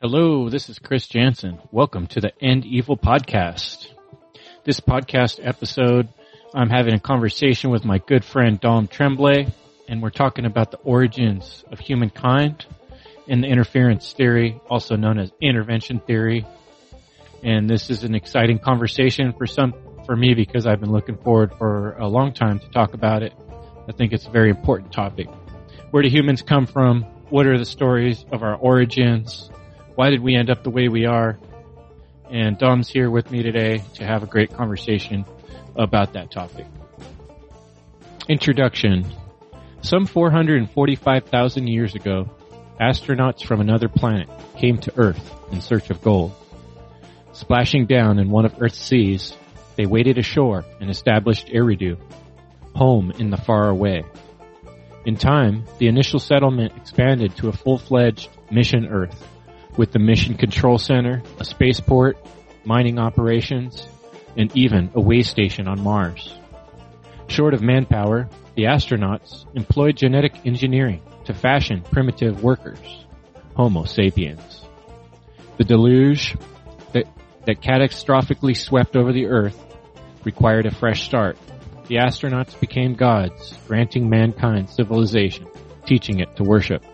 Hello, this is Chris Jansen. Welcome to the End Evil podcast. This podcast episode, I'm having a conversation with my good friend Dom Tremblay, and we're talking about the origins of humankind and the interference theory, also known as intervention theory. And this is an exciting conversation for some, for me because I've been looking forward for a long time to talk about it. I think it's a very important topic. Where do humans come from? What are the stories of our origins? Why did we end up the way we are? And Dom's here with me today to have a great conversation about that topic. Introduction. Some 445,000 years ago, astronauts from another planet came to Earth in search of gold. Splashing down in one of Earth's seas, they waded ashore and established Eridu, home in the far away. In time, the initial settlement expanded to a full-fledged mission Earth, with the mission control center, a spaceport, mining operations, and even a way station on Mars. Short of manpower, the astronauts employed genetic engineering to fashion primitive workers, Homo sapiens. The deluge that, that catastrophically swept over the Earth required a fresh start. The astronauts became gods, granting mankind civilization, teaching it to worship.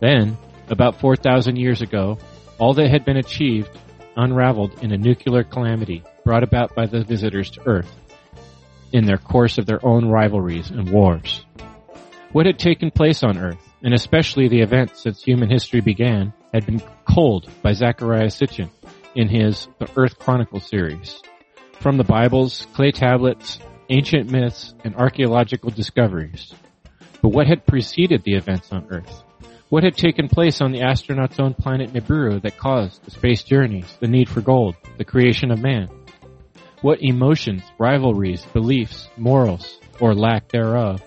Then, about 4,000 years ago, all that had been achieved unraveled in a nuclear calamity brought about by the visitors to Earth in their course of their own rivalries and wars. What had taken place on Earth, and especially the events since human history began, had been culled by Zecharia Sitchin in his The Earth Chronicle series. From the Bibles, clay tablets, ancient myths, and archaeological discoveries. But what had preceded the events on Earth? What had taken place on the astronauts' own planet Nibiru that caused the space journeys, the need for gold, the creation of man? What emotions, rivalries, beliefs, morals, or lack thereof,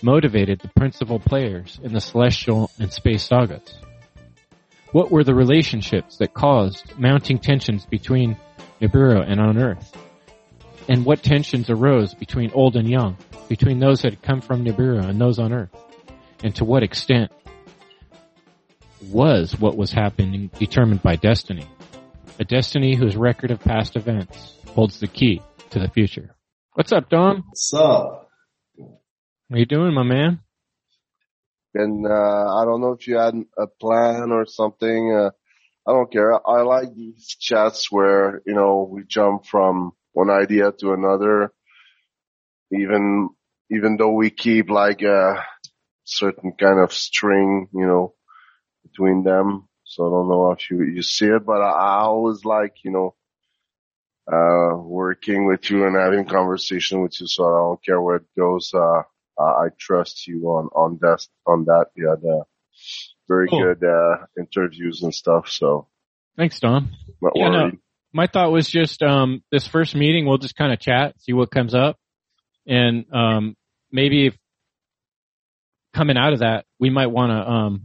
motivated the principal players in the celestial and space sagas? What were the relationships that caused mounting tensions between Nibiru and on Earth? And what tensions arose between old and young, between those that had come from Nibiru and those on Earth? And to what extent was what was happening determined by destiny? A destiny whose record of past events holds the key to the future. What's up, Dom? What's up? How you doing, my man? And uh, I don't know if you had a plan or something. Uh, I don't care. I like these chats where you know we jump from one idea to another, even even though we keep like a certain kind of string, you know, between them. So I don't know if you you see it, but I, I always like you know uh working with you and having conversation with you. So I don't care where it goes. Uh, I trust you on on that on that. You had uh, very Cool. good uh interviews and stuff. So Thanks, Dom. not Yeah, no. My thought was just um, this first meeting, we'll just kind of chat, see what comes up, and um, maybe if coming out of that, we might want to um,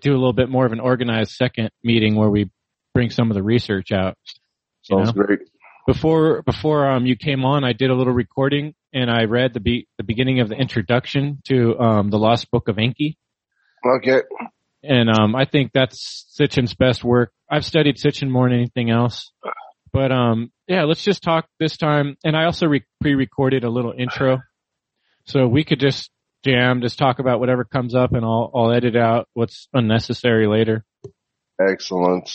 do a little bit more of an organized second meeting where we bring some of the research out. Sounds know? great. before before um you came on, I did a little recording and I read the be- the beginning of the introduction to um the Lost Book of Enki, Okay. and um I think that's Sitchin's best work. I've studied Sitchin more than anything else, but um yeah, let's just talk this time. And I also re- pre-recorded a little intro, so we could just jam, just talk about whatever comes up, and I'll I'll edit out what's unnecessary later. Excellent.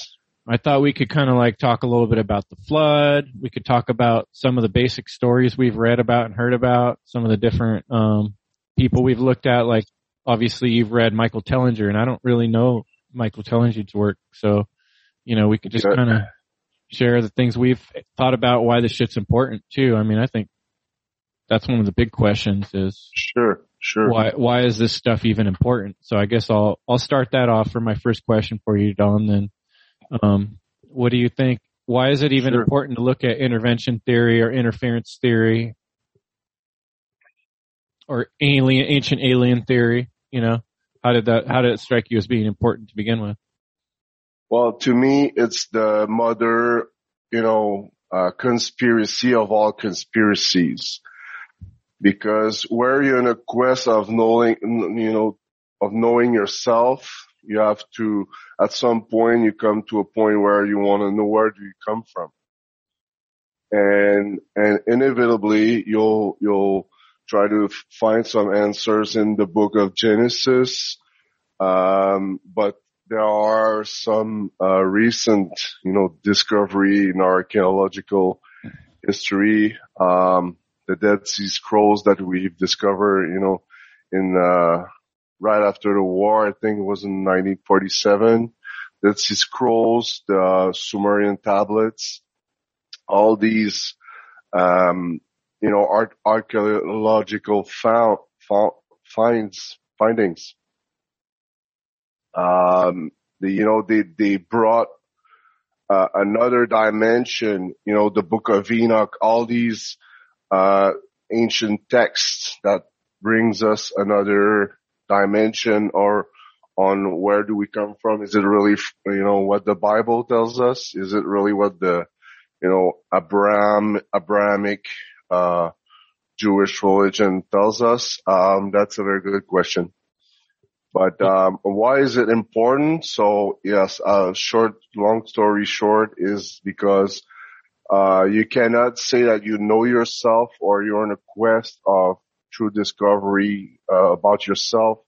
I thought we could kind of like talk a little bit about the flood. We could talk about some of the basic stories we've read about and heard about, some of the different um, people we've looked at. Like obviously you've read Michael Tellinger, and I don't really know Michael Tellinger's work, so you know we could just kind of share the things we've thought about, why this shit's important too. I mean, I think that's one of the big questions is Sure. Sure. why why is this stuff even important? So I guess I'll I'll start that off for my first question for you, Dom. Then, um, what do you think? Why is it even Sure. important to look at intervention theory or interference theory or alien ancient alien theory? You know, how did that how did it strike you as being important to begin with? Well, to me, it's the mother, you know, uh, conspiracy of all conspiracies. Because where you're in a quest of knowing, you know, of knowing yourself, You have to, at some point, you come to a point where you want to know where do you come from. And, and inevitably you'll, you'll try to find some answers in the book of Genesis. Um, but there are some, uh, recent, you know, discovery in archaeological history, um, the Dead Sea Scrolls that we've discovered, you know, in, uh, right after the war. I think it was in 1947. Dead Sea Scrolls, the Sumerian tablets, all these, um, you know, art, archaeological found, found, finds, findings. Um, the, you know, they, they brought, uh, another dimension, you know, the book of Enoch, all these, uh, ancient texts that brings us another dimension or on where do we come from? Is it really, you know, what the Bible tells us? Is it really what the, you know, Abraham, Abrahamic, uh, Jewish religion tells us? Um, that's a very good question. But, um, why is it important? So yes, uh, short, long story short is because, uh, you cannot say that you know yourself or you're on a quest of true discovery uh, about yourself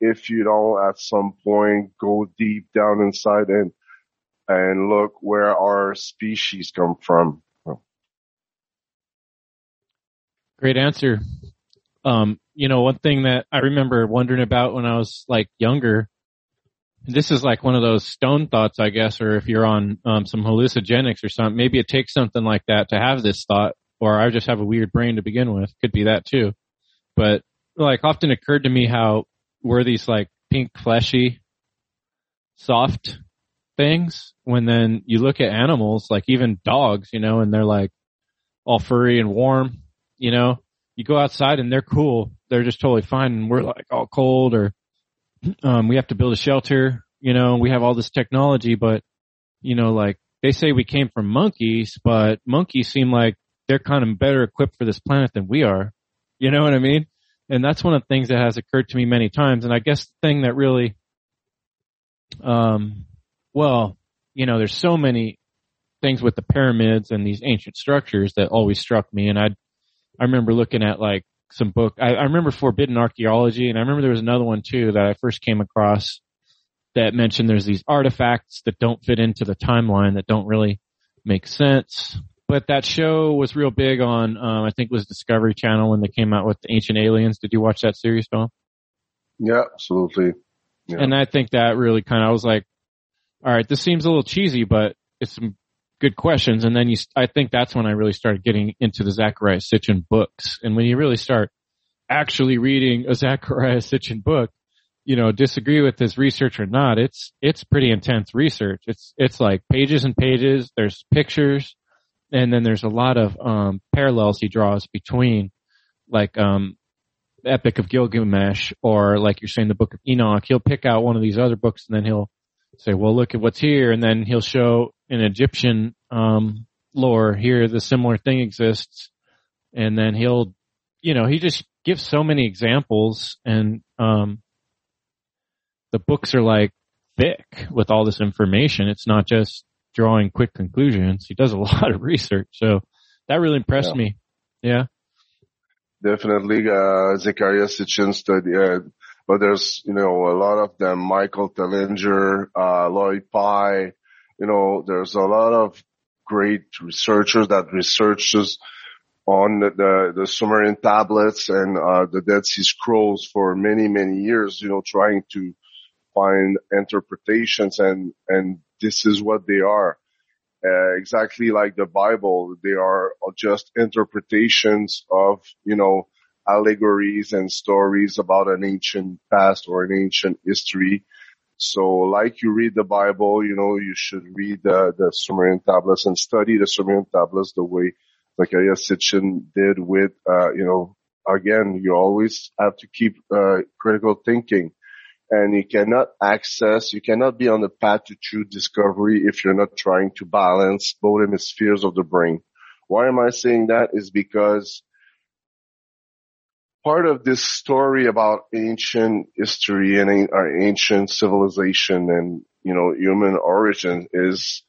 if you don't at some point go deep down inside and and look where our species come from. Great answer. Um, you know, one thing that I remember wondering about when I was like younger, this is like one of those stone thoughts, I guess, or if you're on um, some hallucinogenics or something, maybe it takes something like that to have this thought, or I just have a weird brain to begin with. Could be that too. But like often occurred to me how were these like pink fleshy soft things when then you look at animals like even dogs you know and they're like all furry and warm you know? You go outside and they're cool. They're just totally fine and we're like all cold or um we have to build a shelter you know we have all this technology but you know like they say we came from monkeys but monkeys seem like they're kind of better equipped for this planet than we are you know what I mean? And that's one of the things that has occurred to me many times. And I guess the thing that really, um, well, you know, there's so many things with the pyramids and these ancient structures that always struck me. And I, I remember looking at like some book. I, I remember Forbidden Archaeology, and I remember there was another one too that I first came across that mentioned there's these artifacts that don't fit into the timeline that don't really make sense but that show was real big on, um, I think it was Discovery Channel when they came out with the Ancient Aliens. Did you watch that series, Dom? Yeah, absolutely. Yeah. And I think that really kind of, I was like, all right, this seems a little cheesy, but it's some good questions. And then you, I think that's when I really started getting into the Zecharia Sitchin books. And when you really start actually reading a Zecharia Sitchin book, you know, disagree with his research or not, it's, it's pretty intense research. It's, it's like pages and pages. There's pictures and then there's a lot of um, parallels he draws between like um, Epic of Gilgamesh or like you're saying the Book of Enoch. He'll pick out one of these other books and then he'll say, "Well, look at what's here," and then he'll show an Egyptian um, lore here the similar thing exists, and then he'll, you know, he just gives so many examples and um, the books are like thick with all this information. It's not just drawing quick conclusions. He does a lot of research. So that really impressed yeah. me. Yeah. Definitely, uh, Zecharia Sitchin study, uh, but there's, you know, a lot of them, Michael Tellinger, uh, Lloyd Pye, you know, there's a lot of great researchers that researches on the, the, Sumerian tablets and, uh, the Dead Sea Scrolls for many, many years, you know, trying to find interpretations and, and this is what they are. Uh, exactly like the Bible, they are just interpretations of, you know, allegories and stories about an ancient past or an ancient history. So like you read the Bible, you know, you should read the, the Sumerian tablets and study the Sumerian tablets the way Zecharia Sitchin did with, uh, you know, again, you always have to keep, uh, critical thinking and you cannot access, you cannot be on the path to true discovery if you're not trying to balance both hemispheres of the brain. Why am I saying that? Is because part of this story about ancient history and our ancient civilization and, you know, human origin is,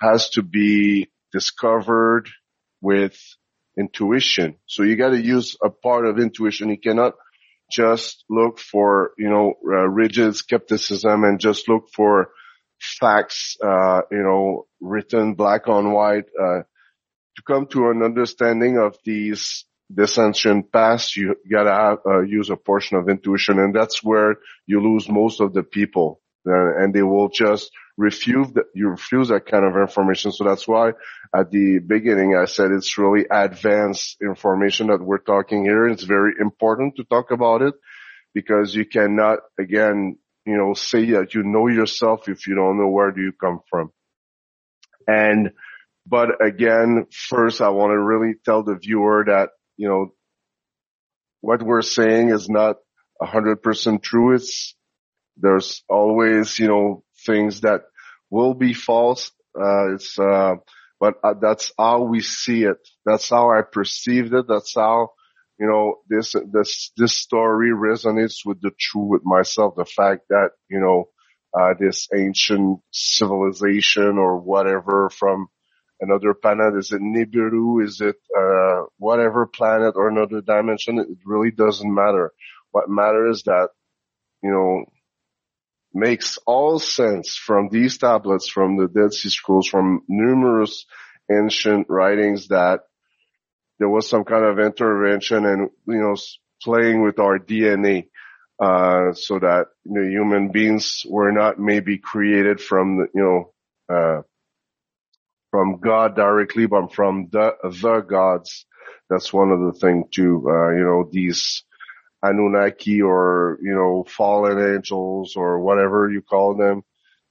has to be discovered with intuition. So you got to use a part of intuition. You cannot just look for, you know, uh, rigid skepticism and just look for facts, uh, you know, written black on white, uh, to come to an understanding of these this ancient past, you gotta have, uh, use a portion of intuition, and that's where you lose most of the people, uh, and they will just refuse that you refuse that kind of information. So that's why at the beginning I said it's really advanced information that we're talking here. It's very important to talk about it because you cannot again, you know, say that you know yourself if you don't know where do you come from. And, but again, first I want to really tell the viewer that, you know, what we're saying is not a hundred percent true. It's, there's always, you know, things that will be false. Uh, it's, uh, but uh, that's how we see it. That's how I perceived it. That's how, you know, this, this, this story resonates with the truth with myself. The fact that, you know, uh, this ancient civilization or whatever from another planet, is it Nibiru? Is it, uh, whatever planet or another dimension? It really doesn't matter. What matters is that, you know, makes all sense from these tablets, from the Dead Sea Scrolls, from numerous ancient writings that there was some kind of intervention and, you know, playing with our DNA, uh, so that, you know, human beings were not maybe created from the, you know, uh, from God directly, but from the, the gods. That's one of the things too, uh, you know, these, Anunnaki or, you know, fallen angels or whatever you call them.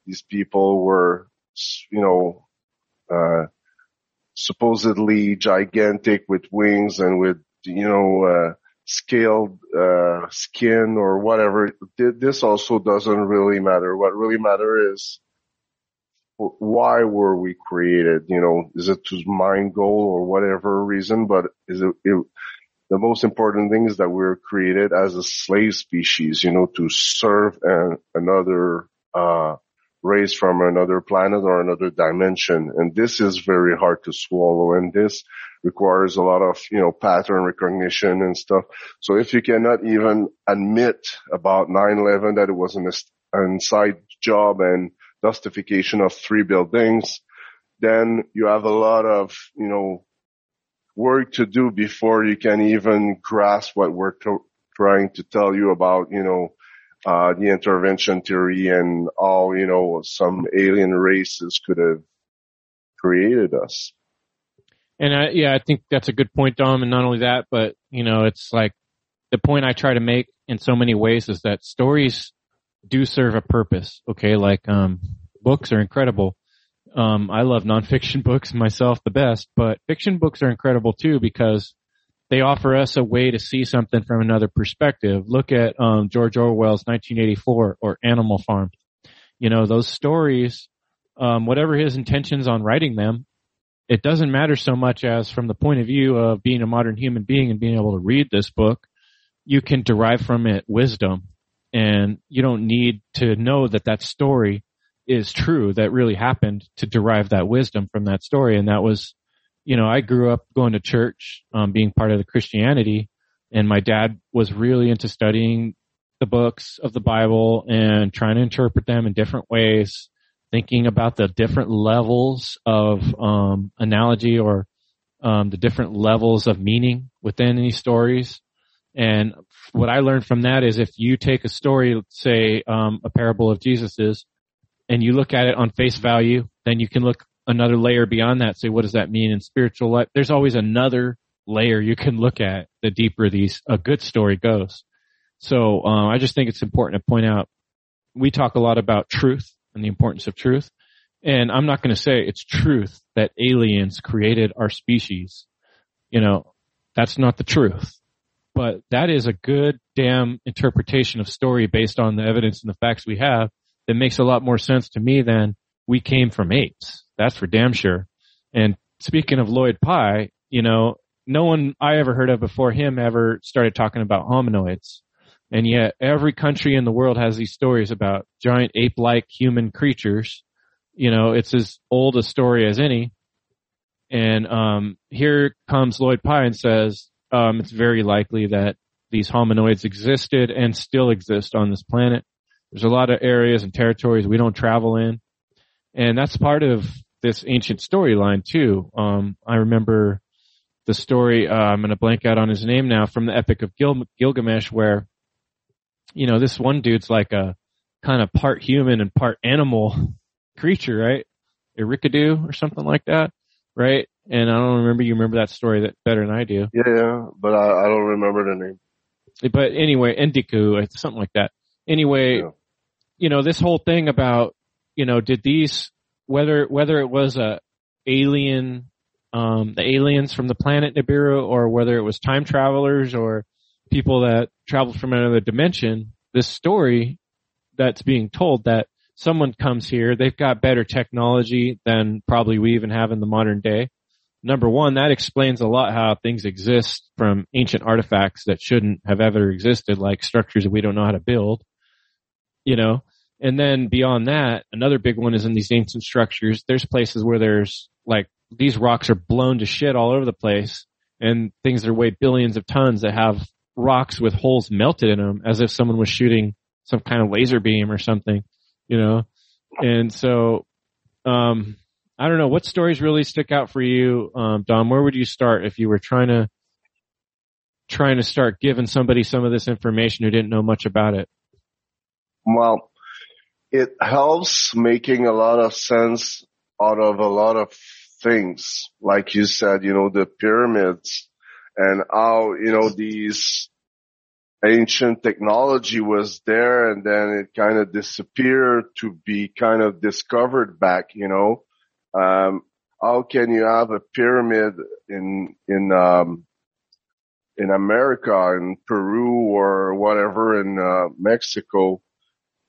These people were, you know, uh, supposedly gigantic with wings and with, you know, uh, scaled, uh, skin or whatever. This also doesn't really matter. What really matter is why were we created? You know, is it to mind goal or whatever reason, but is it, it the most important thing is that we're created as a slave species, you know, to serve an, another, uh, race from another planet or another dimension. And this is very hard to swallow. And this requires a lot of, you know, pattern recognition and stuff. So if you cannot even admit about 9-11 that it was an inside job and justification of three buildings, then you have a lot of, you know, work to do before you can even grasp what we're to- trying to tell you about, you know, uh, the intervention theory and all, you know, some alien races could have created us. And I, yeah, I think that's a good point, Dom. And not only that, but you know, it's like the point I try to make in so many ways is that stories do serve a purpose. Okay. Like, um, books are incredible, um, I love nonfiction books myself the best, but fiction books are incredible too because they offer us a way to see something from another perspective. Look at um, George Orwell's 1984 or Animal Farm. You know, those stories, um, whatever his intentions on writing them, it doesn't matter so much as from the point of view of being a modern human being and being able to read this book, you can derive from it wisdom. And you don't need to know that that story is true that really happened to derive that wisdom from that story. And that was, you know, I grew up going to church, um, being part of the Christianity and my dad was really into studying the books of the Bible and trying to interpret them in different ways, thinking about the different levels of, um, analogy or, um, the different levels of meaning within these stories. And what I learned from that is if you take a story, say, um, a parable of Jesus's, and you look at it on face value, then you can look another layer beyond that. Say, what does that mean in spiritual life? There's always another layer you can look at the deeper these, a good story goes. So, uh, I just think it's important to point out, we talk a lot about truth and the importance of truth. And I'm not going to say it's truth that aliens created our species. You know, that's not the truth. But that is a good damn interpretation of story based on the evidence and the facts we have that makes a lot more sense to me than we came from apes. That's for damn sure. And speaking of Lloyd Pye, you know, no one I ever heard of before him ever started talking about hominoids. And yet every country in the world has these stories about giant ape-like human creatures. You know, it's as old a story as any. And, um, here comes Lloyd Pye and says, um, it's very likely that these hominoids existed and still exist on this planet. There's a lot of areas and territories we don't travel in. And that's part of this ancient storyline too. Um, I remember the story, uh, I'm going to blank out on his name now from the Epic of Gil- Gilgamesh where, you know, this one dude's like a kind of part human and part animal creature, right? Erykadu or something like that, right? And I don't remember, you remember that story that better than I do. Yeah, yeah, but I, I don't remember the name. But anyway, Endiku, something like that. Anyway, yeah. you know, this whole thing about, you know, did these, whether, whether it was a alien um, the aliens from the planet Nibiru or whether it was time travelers or people that traveled from another dimension, this story that's being told that someone comes here, they've got better technology than probably we even have in the modern day. Number one, that explains a lot how things exist from ancient artifacts that shouldn't have ever existed, like structures that we don't know how to build. You know, and then beyond that, another big one is in these ancient structures. There's places where there's like these rocks are blown to shit all over the place and things that weigh billions of tons that have rocks with holes melted in them as if someone was shooting some kind of laser beam or something, you know? And so, um, I don't know what stories really stick out for you, um, Dom. Where would you start if you were trying to trying to start giving somebody some of this information who didn't know much about it? Well, it helps making a lot of sense out of a lot of things, like you said, you know, the pyramids and how, you know, these ancient technology was there and then it kind of disappeared to be kind of discovered back, you know. Um, how can you have a pyramid in, in, um, in America, in Peru or whatever in, uh, Mexico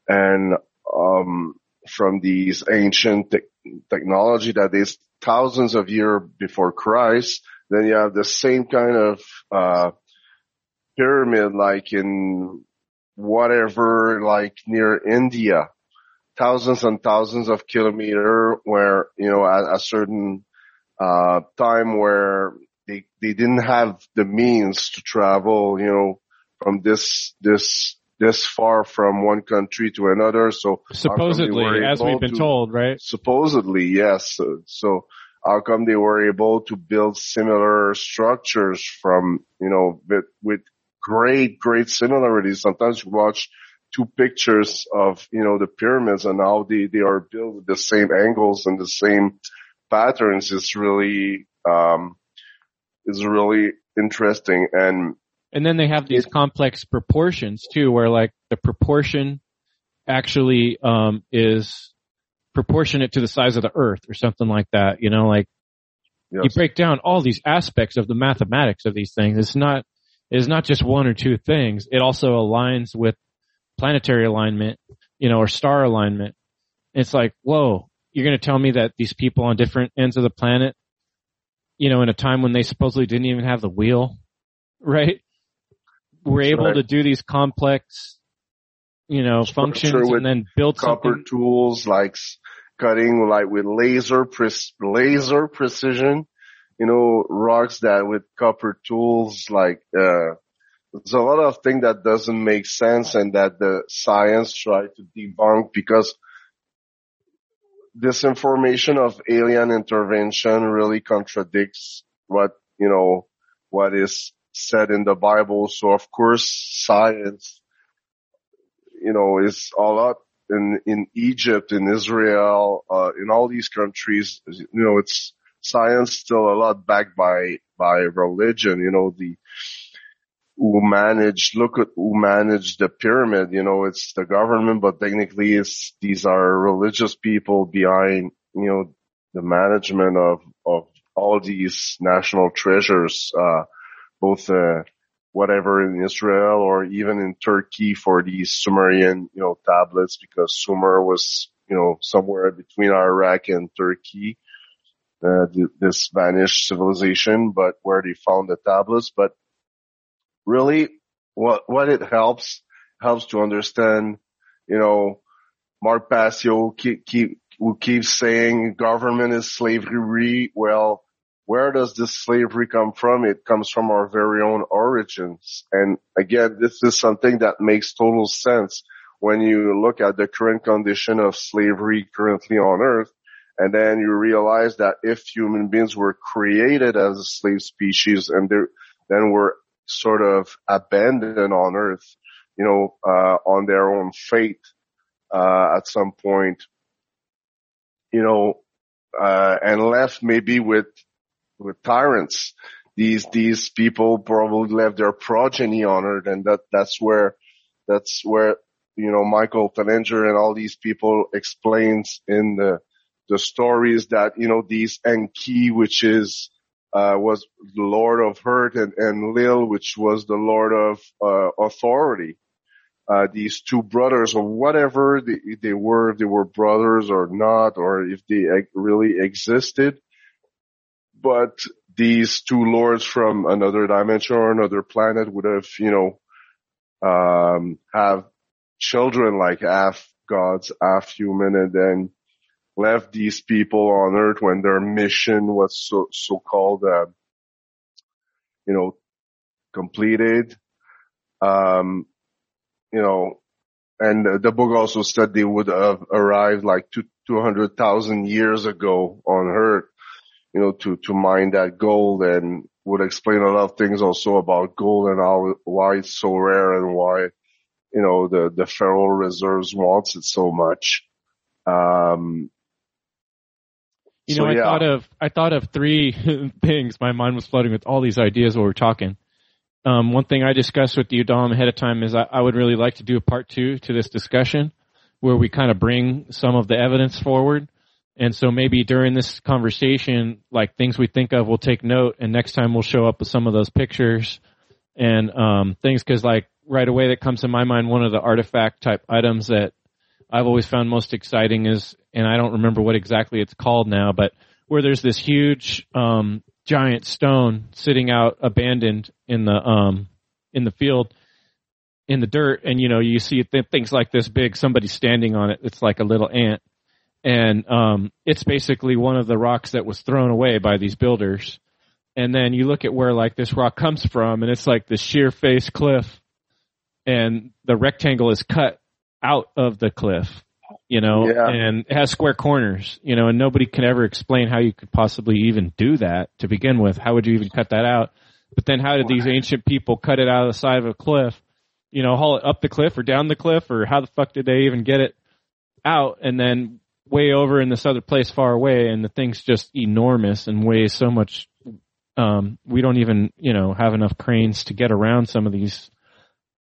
and, um, from these ancient te- technology that is thousands of years before Christ. Then you have the same kind of, uh, pyramid like in whatever, like near India, thousands and thousands of kilometer where, you know, at a certain, uh, time where they, they didn't have the means to travel, you know, from this, this this far from one country to another. So supposedly, as we've been to, told, right? Supposedly, yes. So, so how come they were able to build similar structures from, you know, with, with great, great similarities. Sometimes you watch two pictures of, you know, the pyramids and how they, they are built with the same angles and the same patterns is really, um, is really interesting. And and then they have these it, complex proportions too, where like the proportion actually um, is proportionate to the size of the Earth or something like that. You know, like yes. you break down all these aspects of the mathematics of these things. It's not it's not just one or two things. It also aligns with planetary alignment, you know, or star alignment. It's like, whoa, you're going to tell me that these people on different ends of the planet, you know, in a time when they supposedly didn't even have the wheel, right? were able right. to do these complex, you know, functions and then build copper something. tools like cutting like with laser pre- laser precision, you know, rocks that with copper tools like, uh, there's a lot of things that doesn't make sense and that the science try to debunk because this information of alien intervention really contradicts what, you know, what is said in the Bible. So of course, science, you know, is all up in, in Egypt, in Israel, uh, in all these countries, you know, it's science still a lot backed by, by religion, you know, the, who manage, look at who manage the pyramid, you know, it's the government, but technically it's, these are religious people behind, you know, the management of, of all these national treasures, uh, both uh, whatever in Israel or even in Turkey for these Sumerian, you know, tablets because Sumer was, you know, somewhere between Iraq and Turkey. uh, this vanished civilization, but where they found the tablets. But really, what what it helps helps to understand, you know, Mark Passio keep, keep who keeps saying government is slavery. Well, where does this slavery come from? It comes from our very own origins. And again, this is something that makes total sense when you look at the current condition of slavery currently on earth. And then you realize that if human beings were created as a slave species and then were sort of abandoned on earth, you know, uh, on their own fate, uh, at some point, you know, uh, and left maybe with with tyrants. These these people probably left their progeny on earth, and that that's where that's where you know Michael Tellinger and all these people explains in the the stories that you know these Enki, which is uh, was the Lord of Hurt, and, and Lil, which was the Lord of uh, Authority. Uh, these two brothers, or whatever they, they were, if they were brothers or not, or if they really existed, but these two lords from another dimension or another planet would have, you know, um, have children like half gods, half human, and then left these people on Earth when their mission was so so called, uh, you know, completed. Um, you know, and the book also said they would have arrived like two, 200,000 years ago on Earth you know, to, to mine that gold and would explain a lot of things also about gold and how, why it's so rare and why, you know, the, the Federal Reserves wants it so much. Um, you know, so, I thought of, I thought of three things. My mind was flooding with all these ideas while we are talking. Um, one thing I discussed with you, Dom, ahead of time is I, I would really like to do a part two to this discussion where we kind of bring some of the evidence forward and so maybe during this conversation, like things we think of, we'll take note, and next time we'll show up with some of those pictures and um, things. Because like right away, that comes to my mind. One of the artifact type items that I've always found most exciting is, and I don't remember what exactly it's called now, but where there's this huge um, giant stone sitting out abandoned in the um, in the field in the dirt, and you know you see things like this big, somebody standing on it. It's like a little ant and um, it's basically one of the rocks that was thrown away by these builders. And then you look at where like this rock comes from, and it's like the sheer face cliff, and the rectangle is cut out of the cliff, you know, yeah. and it has square corners, you know, and nobody can ever explain how you could possibly even do that to begin with. How would you even cut that out? But then how did these ancient people cut it out of the side of a cliff? You know, haul it up the cliff or down the cliff, or how the fuck did they even get it out? And then way over in this other place far away and the thing's just enormous and weighs so much um we don't even you know have enough cranes to get around some of these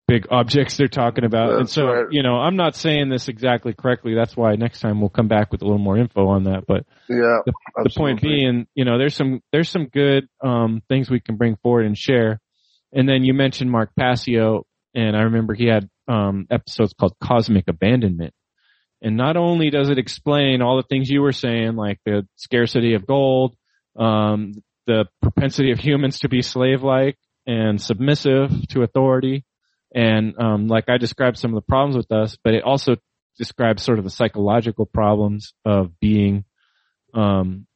big objects they're talking about. That's and so right. you know i'm not saying this exactly correctly. That's why next time we'll come back with a little more info on that. But yeah the, the point being you know there's some there's some good um things we can bring forward and share. And then you mentioned mark passio and i remember he had um episodes called cosmic abandonment. And not only does it explain all the things you were saying, like the scarcity of gold, um, the propensity of humans to be slave-like and submissive to authority, and um, like I described some of the problems with us, but it also describes sort of the psychological problems of being um,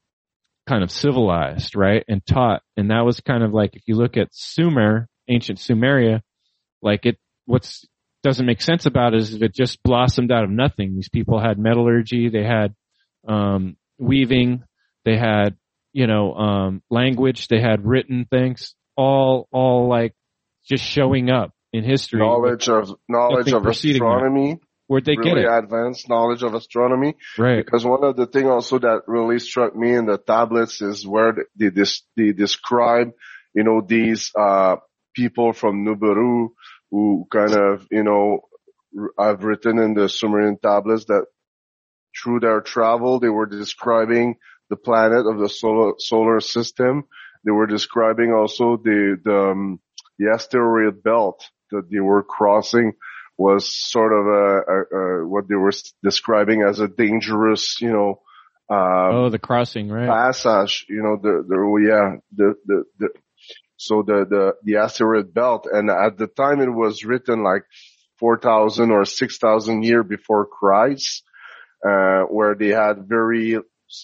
kind of civilized, right, and taught. And that was kind of like if you look at Sumer, ancient Sumeria, like it, what's doesn't make sense about it is it just blossomed out of nothing. These people had metallurgy, they had um, weaving, they had you know um, language, they had written things, all all like just showing up in history. Knowledge of knowledge of astronomy. Where'd they really get it? advanced knowledge of astronomy. Right. Because one of the things also that really struck me in the tablets is where they, they, they describe, you know, these, uh, people from Nibiru who kind of, you know, I've written in the Sumerian tablets that through their travel, they were describing the planet of the solar, solar system. They were describing also the, the, um, the asteroid belt that they were crossing was sort of a, a, a, what they were describing as a dangerous, you know, um, oh, the crossing, right? passage, you know, the, the, yeah, the, the, the, so the, the, the asteroid belt. And at the time it was written like 4,000 or 6,000 year before Christ, uh, where they had very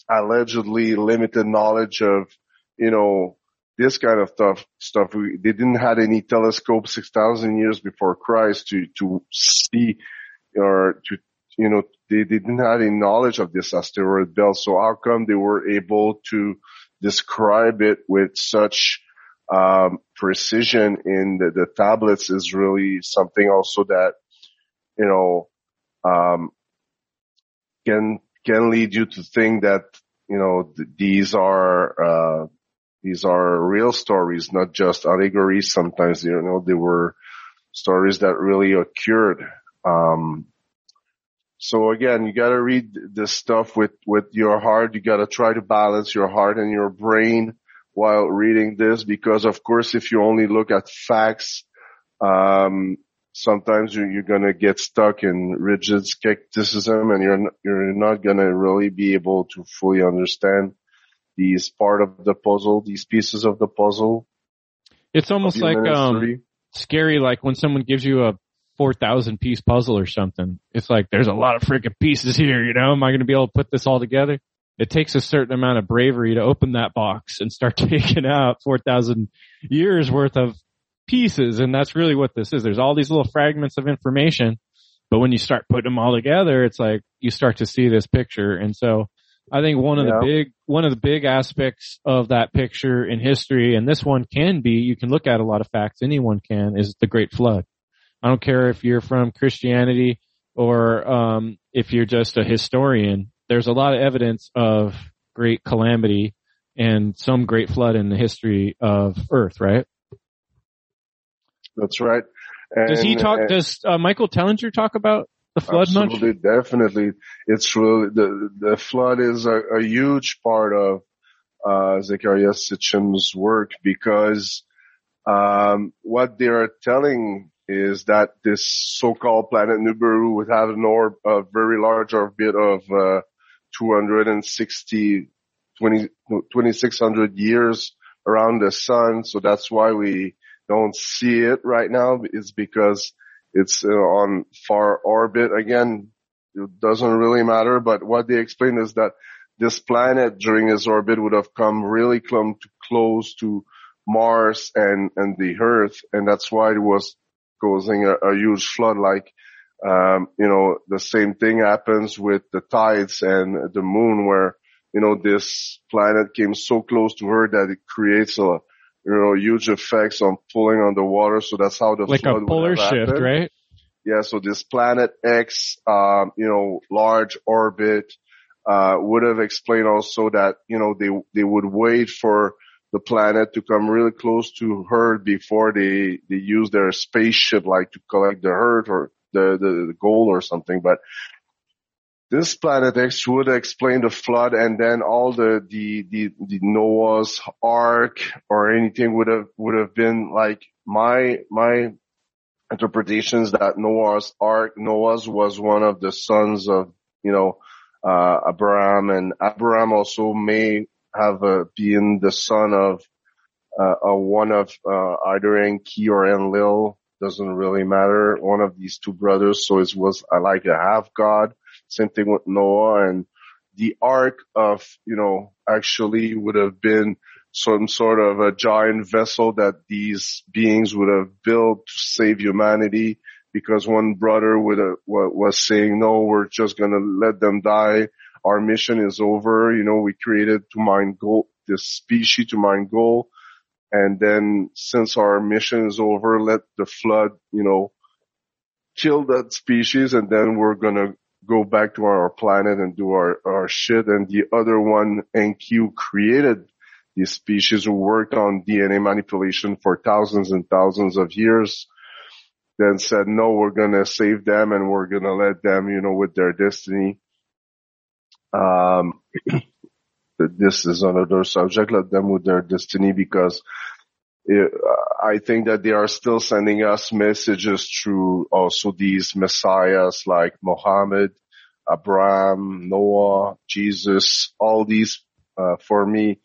allegedly limited knowledge of, you know, this kind of stuff, stuff. We, they didn't have any telescope 6,000 years before Christ to, to see or to, you know, they, they didn't have any knowledge of this asteroid belt. So how come they were able to describe it with such, um, precision in the, the tablets is really something also that, you know, um, can, can lead you to think that, you know, th- these are, uh, these are real stories, not just allegories. Sometimes, you know, they were stories that really occurred. Um, so again, you gotta read this stuff with, with your heart. You gotta try to balance your heart and your brain while reading this because of course if you only look at facts, um, sometimes you're, you're gonna get stuck in rigid skepticism and you're, you're not gonna really be able to fully understand these part of the puzzle, these pieces of the puzzle. It's almost like, um, scary, like when someone gives you a 4,000 piece puzzle or something. It's like, there's a lot of freaking pieces here, you know? Am I going to be able to put this all together? It takes a certain amount of bravery to open that box and start taking out 4,000 years worth of pieces. And that's really what this is. There's all these little fragments of information, but when you start putting them all together, it's like you start to see this picture. And so I think one of yeah. the big, one of the big aspects of that picture in history, and this one can be, you can look at a lot of facts, anyone can, is the Great Flood. I don't care if you're from Christianity or, um, if you're just a historian. There's a lot of evidence of great calamity and some great flood in the history of Earth, right? That's right. And, does he talk, does uh, Michael Tellinger talk about the flood Absolutely, much? definitely. It's really, the, the flood is a, a huge part of, uh, Zecharia Sitchin's work because, um, what they are telling is that this so-called planet Nibiru would have an orb, a very large orbit of, uh, 260, 20, 2600 years around the sun. So that's why we don't see it right now is because it's uh, on far orbit. Again, it doesn't really matter, but what they explain is that this planet during its orbit would have come really close to Mars and, and the Earth. And that's why it was causing a, a huge flood. Like, um, you know, the same thing happens with the tides and the moon where, you know, this planet came so close to her that it creates a, you know, huge effects on pulling on the water. So that's how the like flood a polar shift, happened. right? Yeah. So this planet X, um, you know, large orbit, uh, would have explained also that, you know, they, they would wait for the planet to come really close to Earth before they, they use their spaceship like to collect the Earth or the, the, the gold or something. But this planet X would explain the flood and then all the, the, the, the Noah's ark or anything would have, would have been like my, my interpretations that Noah's ark, Noah's was one of the sons of, you know, uh, Abraham and Abraham also may have uh, been the son of, uh, uh, one of, uh, either Enki or Enlil. Doesn't really matter. One of these two brothers. So it was uh, like a half god same thing with Noah and the ark of, you know, actually would have been some sort of a giant vessel that these beings would have built to save humanity because one brother would have, was saying, no, we're just going to let them die. Our mission is over. You know, we created to mine gold, this species to mine gold. And then since our mission is over, let the flood, you know, kill that species and then we're going to go back to our planet and do our, our shit. And the other one, Enki created these species who worked on DNA manipulation for thousands and thousands of years. Then said, no, we're going to save them and we're going to let them, you know, with their destiny. Um, this is another subject. Let them with their destiny because I think that they are still sending us messages through also these messiahs like Muhammad, Abraham, Noah, Jesus, all these, uh, for me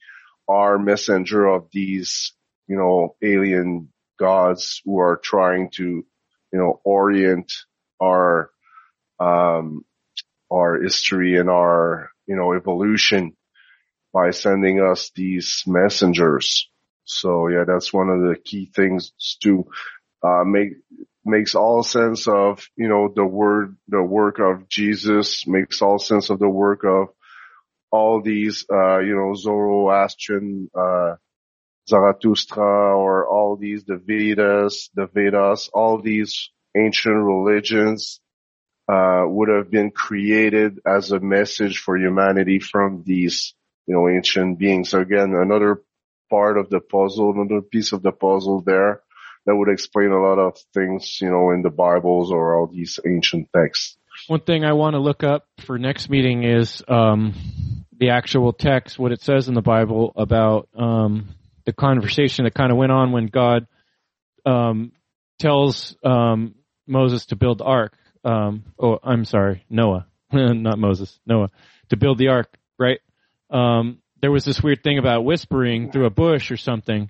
are messenger of these, you know, alien gods who are trying to, you know, orient our, um, our history and our, you know, evolution by sending us these messengers. So yeah, that's one of the key things to, uh, make, makes all sense of, you know, the word, the work of Jesus makes all sense of the work of all these, uh, you know, Zoroastrian, uh, Zarathustra or all these, the Vedas, the Vedas, all these ancient religions, uh, would have been created as a message for humanity from these, you know, ancient beings. So again, another part of the puzzle, another piece of the puzzle there that would explain a lot of things, you know, in the Bibles or all these ancient texts. One thing I want to look up for next meeting is um, the actual text, what it says in the Bible about um, the conversation that kind of went on when God um, tells um, Moses to build the ark. Um, oh, I'm sorry, Noah, not Moses, Noah, to build the ark, right? Um, there was this weird thing about whispering through a bush or something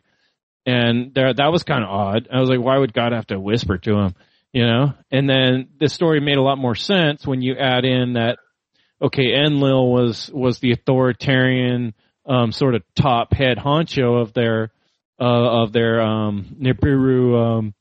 and there, that was kind of odd. I was like, why would God have to whisper to him? You know? And then the story made a lot more sense when you add in that, okay, Enlil was, was the authoritarian, um, sort of top head honcho of their, uh, of their, um, Nibiru, um,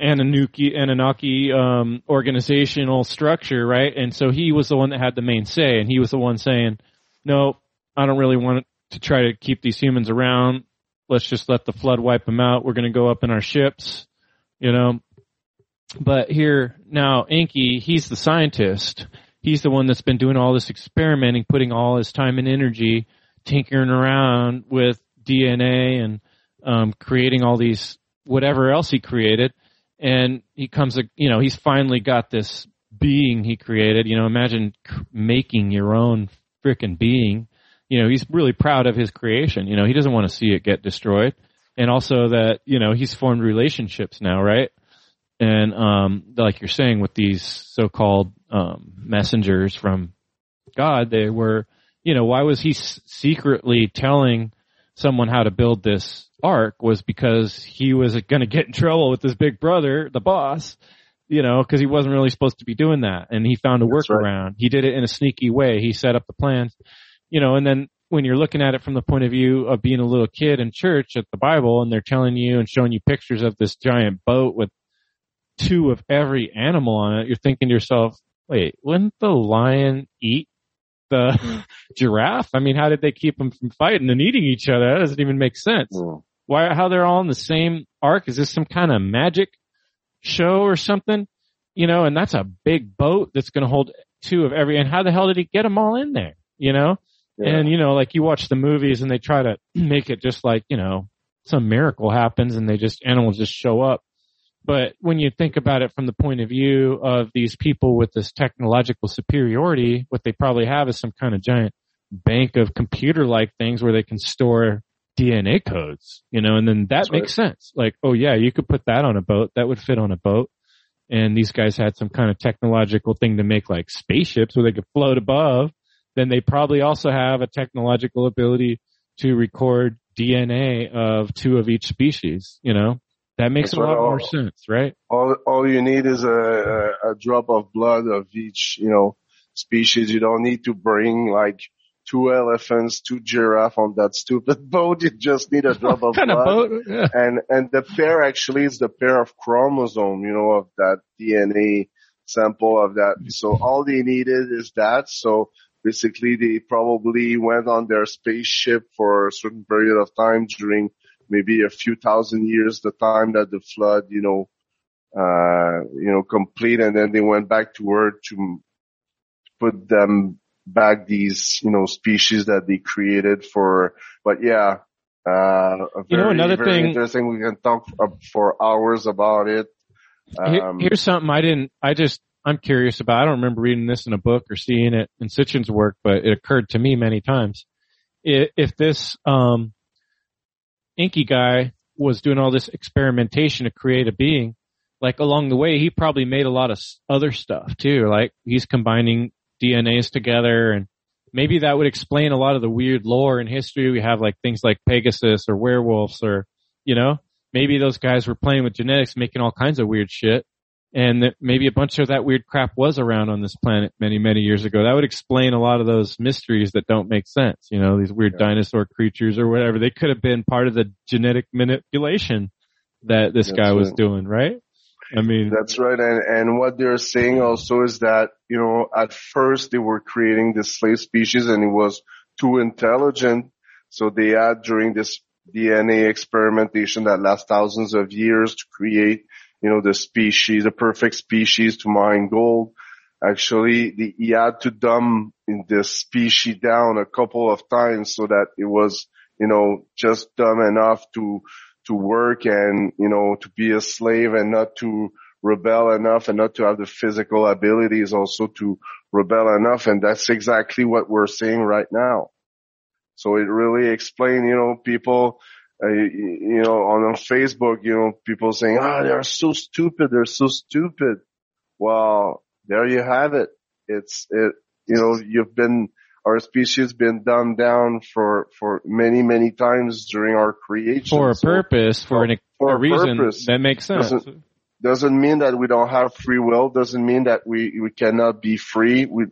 Anunnaki, Anunnaki, um, organizational structure, right? And so he was the one that had the main say and he was the one saying, no, I don't really want to try to keep these humans around let's just let the flood wipe them out. We're going to go up in our ships, you know. But here now, Enki, he's the scientist. He's the one that's been doing all this experimenting, putting all his time and energy tinkering around with DNA and um, creating all these whatever else he created. And he comes, you know, he's finally got this being he created. You know, imagine making your own freaking being you know, he's really proud of his creation. You know, he doesn't want to see it get destroyed. And also that, you know, he's formed relationships now, right? And, um, like you're saying with these so-called, um, messengers from God, they were, you know, why was he s- secretly telling someone how to build this ark was because he was going to get in trouble with his big brother, the boss, you know, because he wasn't really supposed to be doing that. And he found a workaround. Right. He did it in a sneaky way. He set up the plans you know, and then when you're looking at it from the point of view of being a little kid in church at the Bible and they're telling you and showing you pictures of this giant boat with two of every animal on it, you're thinking to yourself, wait, wouldn't the lion eat the giraffe? I mean, how did they keep them from fighting and eating each other? That doesn't even make sense. Mm. Why, how they're all in the same ark? Is this some kind of magic show or something? You know, and that's a big boat that's going to hold two of every, and how the hell did he get them all in there? You know? And, you know, like you watch the movies and they try to make it just like, you know, some miracle happens and they just, animals just show up. But when you think about it from the point of view of these people with this technological superiority, what they probably have is some kind of giant bank of computer like things where they can store DNA codes, you know, and then that That's makes right. sense. Like, oh yeah, you could put that on a boat. That would fit on a boat. And these guys had some kind of technological thing to make like spaceships where they could float above then they probably also have a technological ability to record DNA of two of each species, you know? That makes That's a lot all, more sense, right? All, all you need is a, a, a drop of blood of each, you know, species. You don't need to bring like two elephants, two giraffe on that stupid boat. You just need a drop of blood. Of boat? Yeah. And, and the pair actually is the pair of chromosome, you know, of that DNA sample of that. So all they needed is that. So basically they probably went on their spaceship for a certain period of time during maybe a few thousand years, the time that the flood, you know, uh, you know, complete. And then they went back to Earth to put them back these, you know, species that they created for, but yeah, uh, very, you know, another thing interesting. We can talk for hours about it. Um, here's something I didn't, I just I'm curious about. I don't remember reading this in a book or seeing it in Sitchin's work, but it occurred to me many times. If this um, Enki guy was doing all this experimentation to create a being, like along the way, he probably made a lot of other stuff too. Like he's combining DNAs together and maybe that would explain a lot of the weird lore and history we have, like things like Pegasus or werewolves or, you know, maybe those guys were playing with genetics, making all kinds of weird shit. And that maybe a bunch of that weird crap was around on this planet many, many years ago. That would explain a lot of those mysteries that don't make sense. You know, these weird yeah. dinosaur creatures or whatever. They could have been part of the genetic manipulation that this That's guy was doing, right? I mean, that's right. And, and what they're saying also is that, you know, at first they were creating this slave species and it was too intelligent. So they had during this DNA experimentation that lasts thousands of years to create, you know, the species, the perfect species to mine gold. Actually, the, he had to dumb this species down a couple of times so that it was, you know, just dumb enough to to work and, you know, to be a slave and not to rebel enough and not to have the physical abilities also to rebel enough. And that's exactly what we're seeing right now. So it really explained, you know, people, uh, you know, on, on Facebook, you know, people saying, ah, oh, they're so stupid. They're so stupid. Well, there you have it. It's, it, you know, you've been, our species been dumbed down for for many many times during our creation for a so, purpose for, an, for a, reason purpose. that makes sense doesn't, doesn't mean that we don't have free will doesn't mean that we we cannot be free we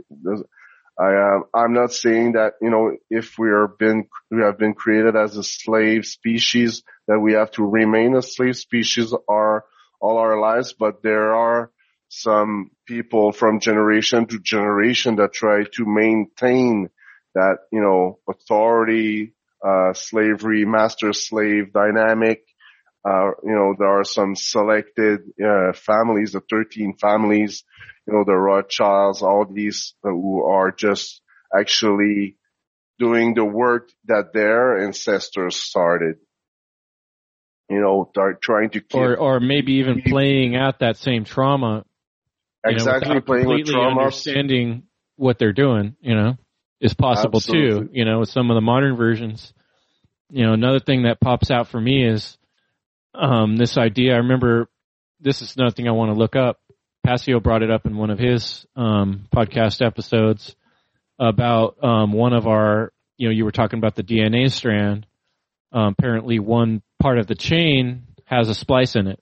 I am uh, I'm not saying that you know if we are been we have been created as a slave species that we have to remain a slave species our all our lives but there are some people from generation to generation that try to maintain that, you know, authority, uh, slavery, master slave dynamic. Uh, you know, there are some selected, uh, families, the 13 families, you know, the Rothschilds, all these who are just actually doing the work that their ancestors started you know, trying to keep, or or maybe even keep, playing out that same trauma exactly know, playing with trauma. Understanding what they're doing, you know, is possible Absolutely. too. You know, with some of the modern versions. You know, another thing that pops out for me is um, this idea. I remember this is another thing I want to look up. Passio brought it up in one of his um, podcast episodes about um, one of our. You know, you were talking about the DNA strand. Um, apparently, one part of the chain has a splice in it.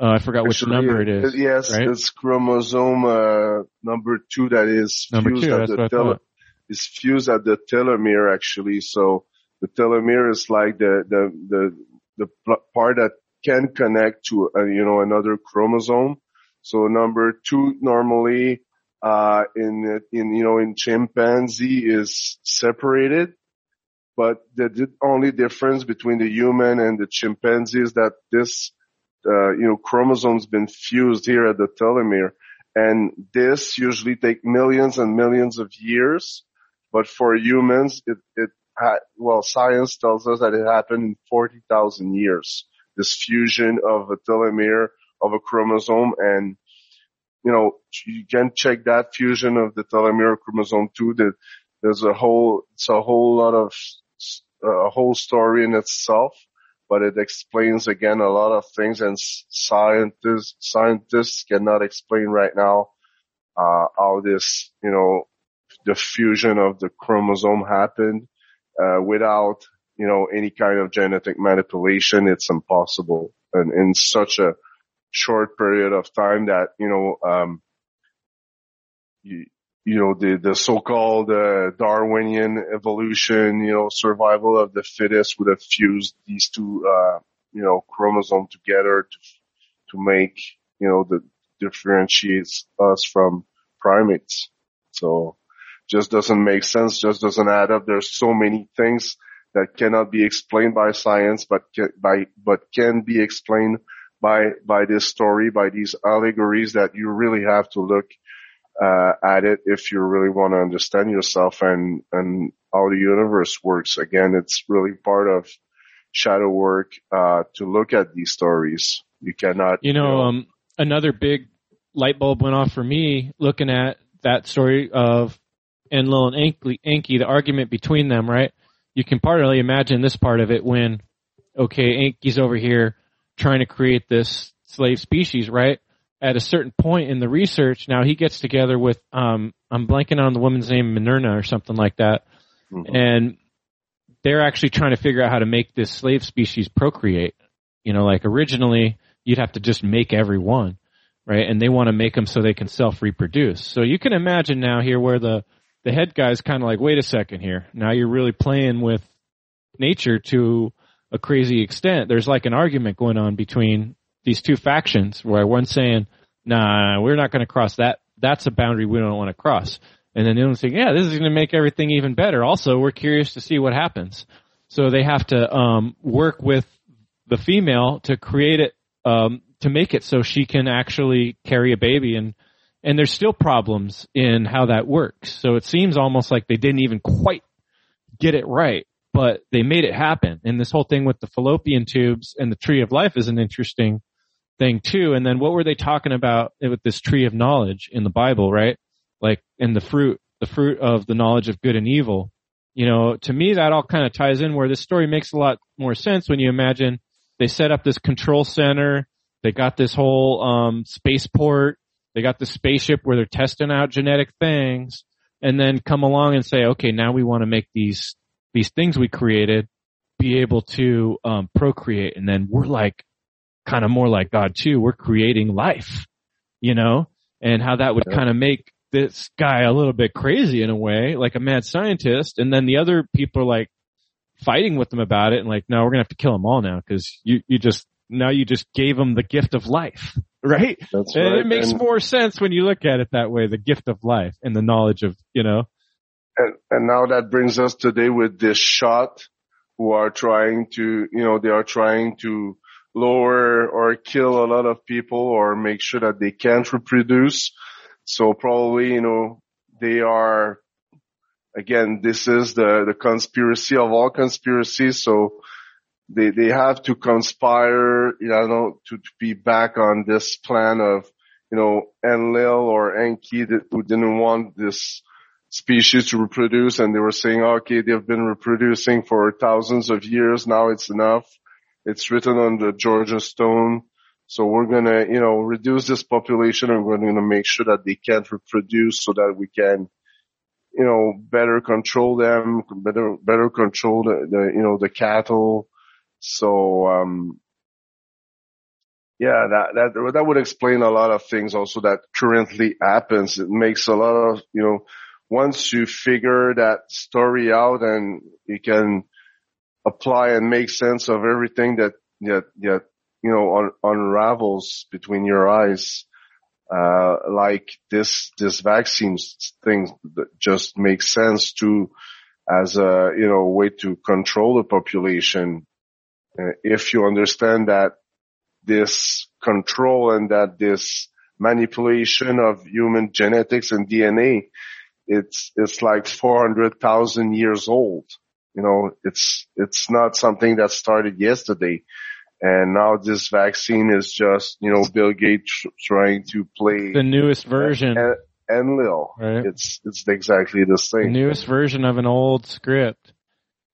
Uh, I forgot which number it is. Yes, right? it's chromosome uh, number two that is number fused two, at the tele- is fused at the telomere actually. So the telomere is like the the the the part that can connect to uh, you know another chromosome. So number two normally uh, in in you know in chimpanzee is separated, but the only difference between the human and the chimpanzee is that this uh, you know, chromosomes been fused here at the telomere. And this usually take millions and millions of years. But for humans, it, it well, science tells us that it happened in 40,000 years. This fusion of a telomere of a chromosome and, you know, you can check that fusion of the telomere chromosome too. That there's a whole, it's a whole lot of, a whole story in itself but it explains again a lot of things and scientists, scientists cannot explain right now, uh, how this, you know, the fusion of the chromosome happened, uh, without, you know, any kind of genetic manipulation. It's impossible. And in such a short period of time that, you know, um, you, you know, the, the so-called uh, Darwinian evolution, you know, survival of the fittest would have fused these two, uh, you know, chromosomes together to, to make, you know, that differentiates us from primates. So just doesn't make sense, just doesn't add up. There's so many things that cannot be explained by science, but can, by, but can be explained by, by this story, by these allegories that you really have to look uh, at it if you really want to understand yourself and and how the universe works. Again, it's really part of shadow work uh, to look at these stories. You cannot. You know, you know um, another big light bulb went off for me looking at that story of Enlil and Enki, Enki, the argument between them. Right, you can partly imagine this part of it when, okay, Enki's over here trying to create this slave species, right? At a certain point in the research, now he gets together with, um, I'm blanking on the woman's name, Minerna or something like that. Mm-hmm. And they're actually trying to figure out how to make this slave species procreate. You know, like originally you'd have to just make every one, right? And they want to make them so they can self reproduce. So you can imagine now here where the, the head guy's kind of like, wait a second here. Now you're really playing with nature to a crazy extent. There's like an argument going on between these two factions where one's saying, nah, we're not going to cross that. That's a boundary we don't want to cross. And then the other one's saying, yeah, this is going to make everything even better. Also, we're curious to see what happens. So they have to, um, work with the female to create it, um, to make it so she can actually carry a baby and, and there's still problems in how that works. So it seems almost like they didn't even quite get it right, but they made it happen. And this whole thing with the fallopian tubes and the tree of life is an interesting thing too. And then what were they talking about with this tree of knowledge in the Bible, right? Like in the fruit, the fruit of the knowledge of good and evil. You know, to me that all kind of ties in where this story makes a lot more sense when you imagine they set up this control center, they got this whole um spaceport they got the spaceship where they're testing out genetic things and then come along and say, okay, now we want to make these, these things we created be able to, um, procreate. And then we're like, kind of more like God too. We're creating life, you know, and how that would kind of make this guy a little bit crazy in a way, like a mad scientist. And then the other people are like fighting with them about it and like, no, we're going to have to kill them all now because you, you just, now you just gave them the gift of life right? That's and right. it makes and, more sense when you look at it that way, the gift of life and the knowledge of, you know. And, and now that brings us today with this shot who are trying to, you know, they are trying to lower or kill a lot of people or make sure that they can't reproduce. So probably, you know, they are, again, this is the, the conspiracy of all conspiracies. So they they have to conspire, you know, to, to be back on this plan of, you know, Enlil or Enki that who didn't want this species to reproduce and they were saying, okay, they've been reproducing for thousands of years. Now it's enough. It's written on the Georgia stone. So we're to, you know, reduce this population and we're to make sure that they can't reproduce so that we can, you know, better control them, better, better control the, the you know, the cattle, so, um, yeah, that, that, that would explain a lot of things also that currently happens. It makes a lot of, you know, once you figure that story out and you can apply and make sense of everything that, that, that, you know, un, unravels between your eyes, uh, like this, this vaccine thing that just makes sense to, as a, you know, way to control the population uh, if you understand that this control and that this manipulation of human genetics and DNA, it's, it's like 400,000 years old. You know, it's, it's not something that started yesterday. And now this vaccine is just, you know, Bill Gates trying to play the newest version. And, Enlil. Right. It's, it's exactly the same. The newest version of an old script.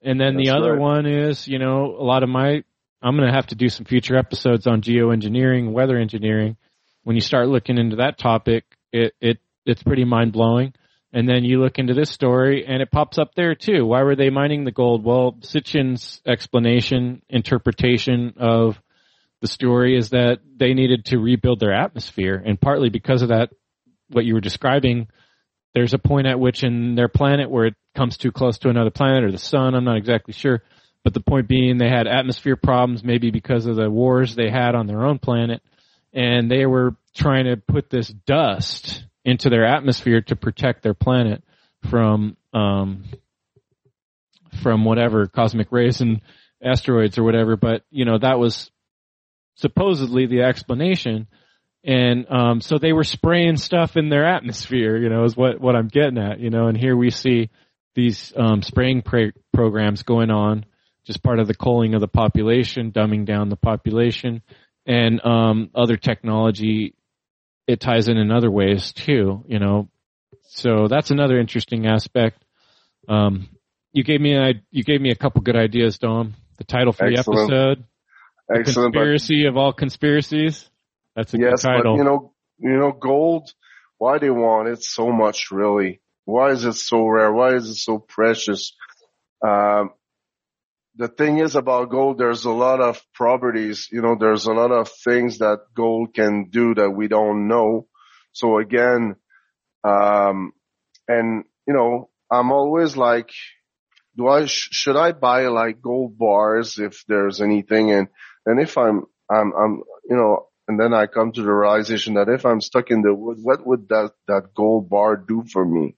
And then That's the other right. one is, you know, a lot of my, I'm going to have to do some future episodes on geoengineering, weather engineering. When you start looking into that topic, it, it, it's pretty mind blowing. And then you look into this story and it pops up there too. Why were they mining the gold? Well, Sitchin's explanation, interpretation of the story is that they needed to rebuild their atmosphere and partly because of that, what you were describing, there's a point at which in their planet where it comes too close to another planet or the sun. I'm not exactly sure. But the point being they had atmosphere problems maybe because of the wars they had on their own planet and they were trying to put this dust into their atmosphere to protect their planet from um from whatever cosmic rays and asteroids or whatever but you know that was supposedly the explanation and um, so they were spraying stuff in their atmosphere, you know, is what what I'm getting at, you know. And here we see these um, spraying pra- programs going on, just part of the culling of the population, dumbing down the population, and um, other technology. It ties in in other ways too, you know. So that's another interesting aspect. Um, you gave me a, you gave me a couple good ideas, Dom. The title for Excellent. the episode, Excellent. conspiracy of all conspiracies. That's a yes, good title. but you know, you know, gold. Why they want it so much, really? Why is it so rare? Why is it so precious? Um, the thing is about gold, there's a lot of properties, you know, there's a lot of things that gold can do that we don't know. So again, um, and you know, I'm always like, do I, sh- should I buy like gold bars if there's anything? And, and if I'm, I'm, I'm, you know, and then I come to the realization that if I'm stuck in the wood, what would that, that gold bar do for me?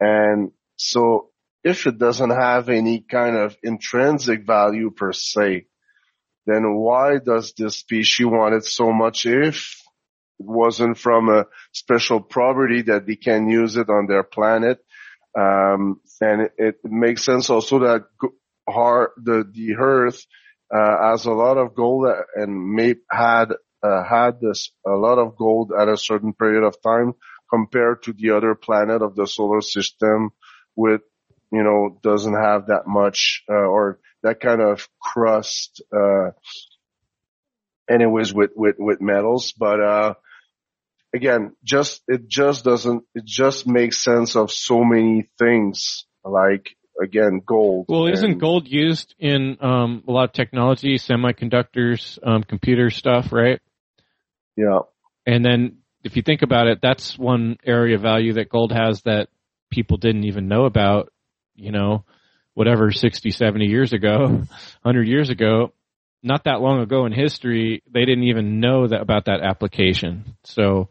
And so if it doesn't have any kind of intrinsic value per se, then why does this species want it so much if it wasn't from a special property that they can use it on their planet? Um, and it, it, makes sense also that the, the earth, uh, has a lot of gold and may had, uh, had this, a lot of gold at a certain period of time compared to the other planet of the solar system with, you know, doesn't have that much, uh, or that kind of crust, uh, anyways with, with, with metals. But, uh, again, just, it just doesn't, it just makes sense of so many things like, again, gold. Well, isn't gold used in, um, a lot of technology, semiconductors, um, computer stuff, right? Yeah. And then if you think about it, that's one area of value that gold has that people didn't even know about, you know, whatever 60, 70 years ago, 100 years ago, not that long ago in history, they didn't even know that about that application. So,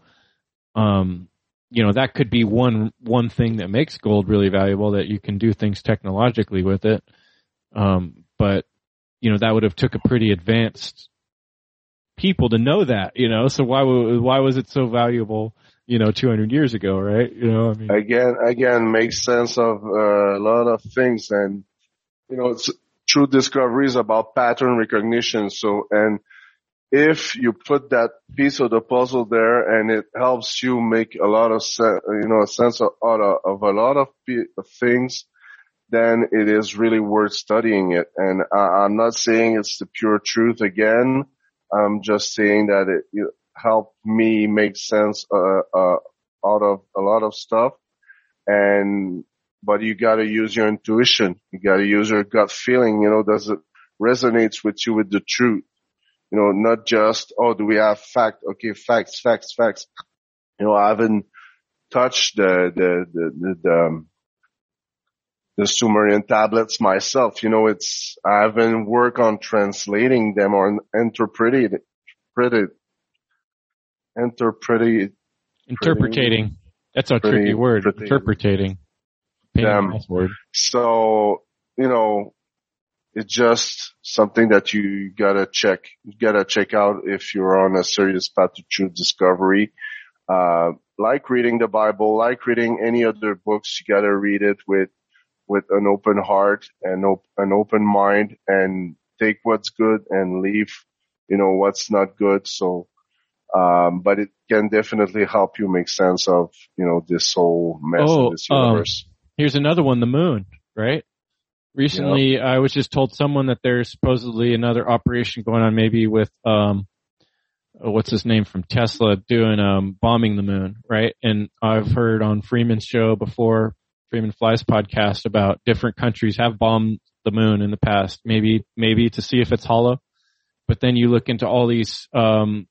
um, you know, that could be one, one thing that makes gold really valuable that you can do things technologically with it. Um, but, you know, that would have took a pretty advanced people to know that, you know, so why, why was it so valuable, you know, 200 years ago, right? You know, I mean. Again, again, makes sense of uh, a lot of things and, you know, it's true discoveries about pattern recognition. So, and if you put that piece of the puzzle there and it helps you make a lot of sense, you know, a sense of, of a lot of things, then it is really worth studying it. And I, I'm not saying it's the pure truth again. I'm just saying that it, it helped me make sense uh, uh, out of a lot of stuff. And but you got to use your intuition. You got to use your gut feeling. You know, does it resonates with you with the truth? You know, not just oh, do we have fact? Okay, facts, facts, facts. You know, I haven't touched the the the the, the, um, the Sumerian tablets myself. You know, it's I haven't worked on translating them or interpreting interpreted interpreted interpreting. That's a tricky word. Interpreting. Them. Word. So you know, it's just something that you gotta check. You gotta check out if you're on a serious path to truth discovery. Uh, like reading the Bible, like reading any other books, you gotta read it with with an open heart and op- an open mind and take what's good and leave, you know, what's not good. So, um, but it can definitely help you make sense of, you know, this whole mess oh, in this universe. Um, here's another one, the moon, right? Recently, yep. I was just told someone that there's supposedly another operation going on maybe with, um, what's his name from Tesla doing, um, bombing the moon, right? And I've heard on Freeman's show before Freeman Flies podcast about different countries have bombed the moon in the past, maybe, maybe to see if it's hollow. But then you look into all these, um,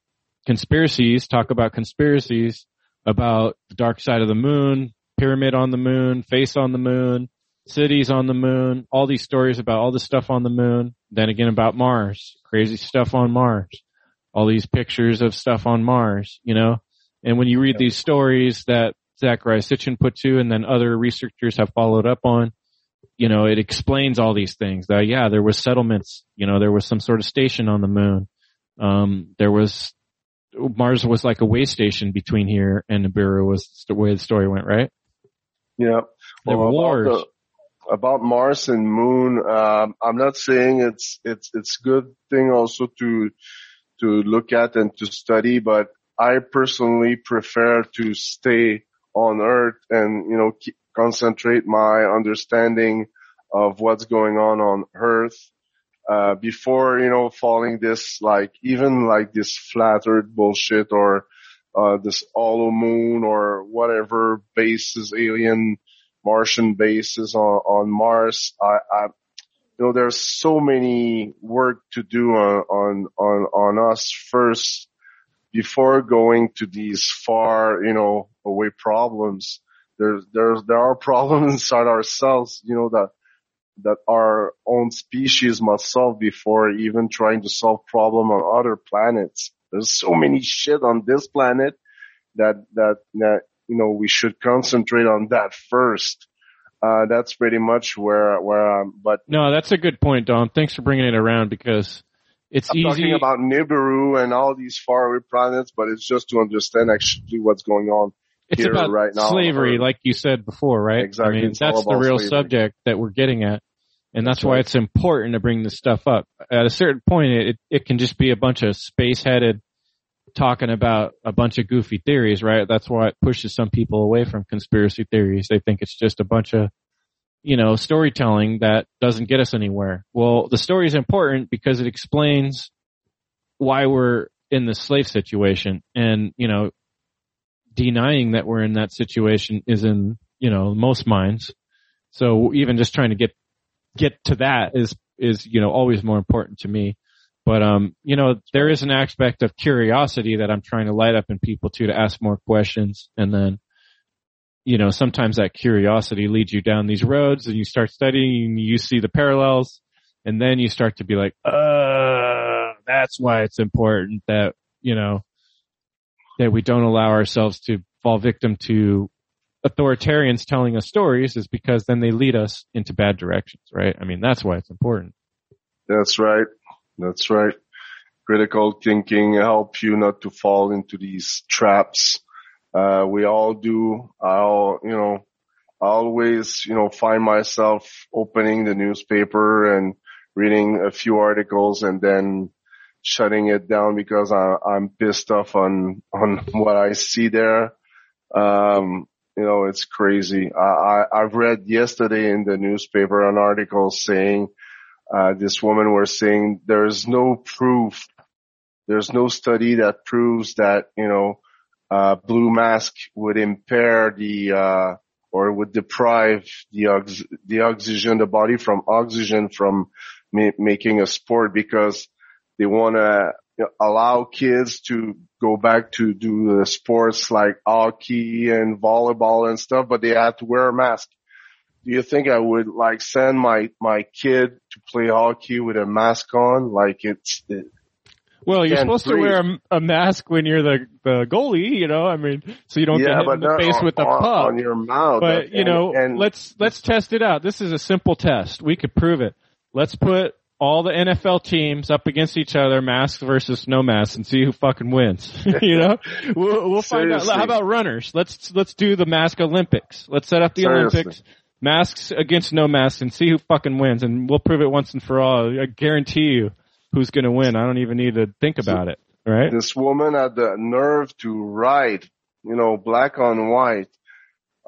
conspiracies, talk about conspiracies about the dark side of the moon, pyramid on the moon, face on the moon, cities on the moon, all these stories about all the stuff on the moon. Then again about Mars, crazy stuff on Mars, all these pictures of stuff on Mars, you know? And when you read these stories that Zecharia Sitchin put to, and then other researchers have followed up on. You know, it explains all these things. That yeah, there was settlements. You know, there was some sort of station on the moon. Um, there was Mars was like a way station between here and Nibiru was the way the story went, right? Yeah. There were wars. About Mars and Moon, um, I'm not saying it's it's it's good thing also to to look at and to study, but I personally prefer to stay on earth and, you know, concentrate my understanding of what's going on on earth. Uh, before, you know, falling this, like, even like this flat earth bullshit or, uh, this hollow moon or whatever bases, alien Martian bases on, on Mars. I, I, you know, there's so many work to do on, on, on, on us first before going to these far, you know, away problems. There's, there's, there are problems inside ourselves, you know, that, that our own species must solve before even trying to solve problem on other planets. There's so many shit on this planet that, that, that, you know, we should concentrate on that first. Uh, that's pretty much where, where I'm, but. No, that's a good point, Dom. Thanks for bringing it around because it's I'm easy. talking about Nibiru and all these faraway planets, but it's just to understand actually what's going on. it's here about right now. slavery, like you said before, right? Exactly. I mean, that's the real slavery. subject that we're getting at. And that's, That's why right. it's important to bring this stuff up. At a certain point, it, it can just be a bunch of space headed talking about a bunch of goofy theories, right? That's why it pushes some people away from conspiracy theories. They think it's just a bunch of, you know, storytelling that doesn't get us anywhere. Well, the story is important because it explains why we're in the slave situation and, you know, denying that we're in that situation is in, you know, most minds. So even just trying to get, get to that is, is, you know, always more important to me. But, um, you know, there is an aspect of curiosity that I'm trying to light up in people too, to ask more questions. And then, you know, sometimes that curiosity leads you down these roads and you start studying and you see the parallels and then you start to be like, uh, that's why it's important that, you know, that we don't allow ourselves to fall victim to authoritarians telling us stories is because then they lead us into bad directions, right? I mean, that's why it's important. That's right. That's right. Critical thinking help you not to fall into these traps. Uh, we all do. I'll, you know, I always, you know, find myself opening the newspaper and reading a few articles and then shutting it down because I, I'm pissed off on, on what I see there. Um, you know, it's crazy. I, I, I've read yesterday in the newspaper an article saying, uh, this woman was saying there's no proof, there's no study that proves that, you know, uh, blue mask would impair the, uh, or would deprive the, ox- the oxygen, the body from oxygen from ma- making a sport because they want to allow kids to go back to do the sports like hockey and volleyball and stuff, but they have to wear a mask. Do you think I would like send my, my kid to play hockey with a mask on? Like it's, it, Well, you're supposed to wear a, a mask when you're the, the goalie, you know, I mean, so you don't get yeah, hit but in the face on, with the puck. on your mouth. but you And- know, and let's let's test it out. This is a simple test. We could prove it. Let's put all the NFL teams up against each other, masks versus no masks, and see who fucking wins. you know, we'll, we'll find out. How about runners? Let's let's do the mask Olympics. Let's set up the Seriously. Olympics. Masks against no masks, and see who fucking wins, and we'll prove it once and for all. I guarantee you, who's going to win. I don't even need to think about it. Right? this woman had the nerve to write, you know, black on white.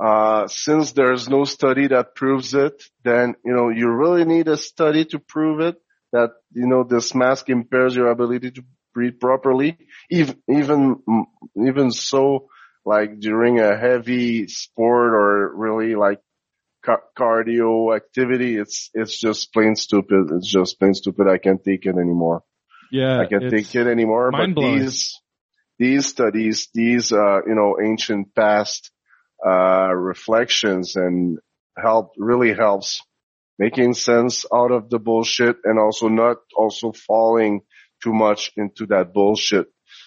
Uh, since there's no study that proves it, then, you know, you really need a study to prove it that, you know, this mask impairs your ability to breathe properly. Even, even, even so, like during a heavy sport or really like ca- cardio activity, it's, it's just plain stupid. It's just plain stupid. I can't take it anymore. Yeah. I can't take it anymore. But these these studies, these uh, you know ancient past uh, reflections, and help really helps making sense out of the bullshit, and also not also falling too much into that bullshit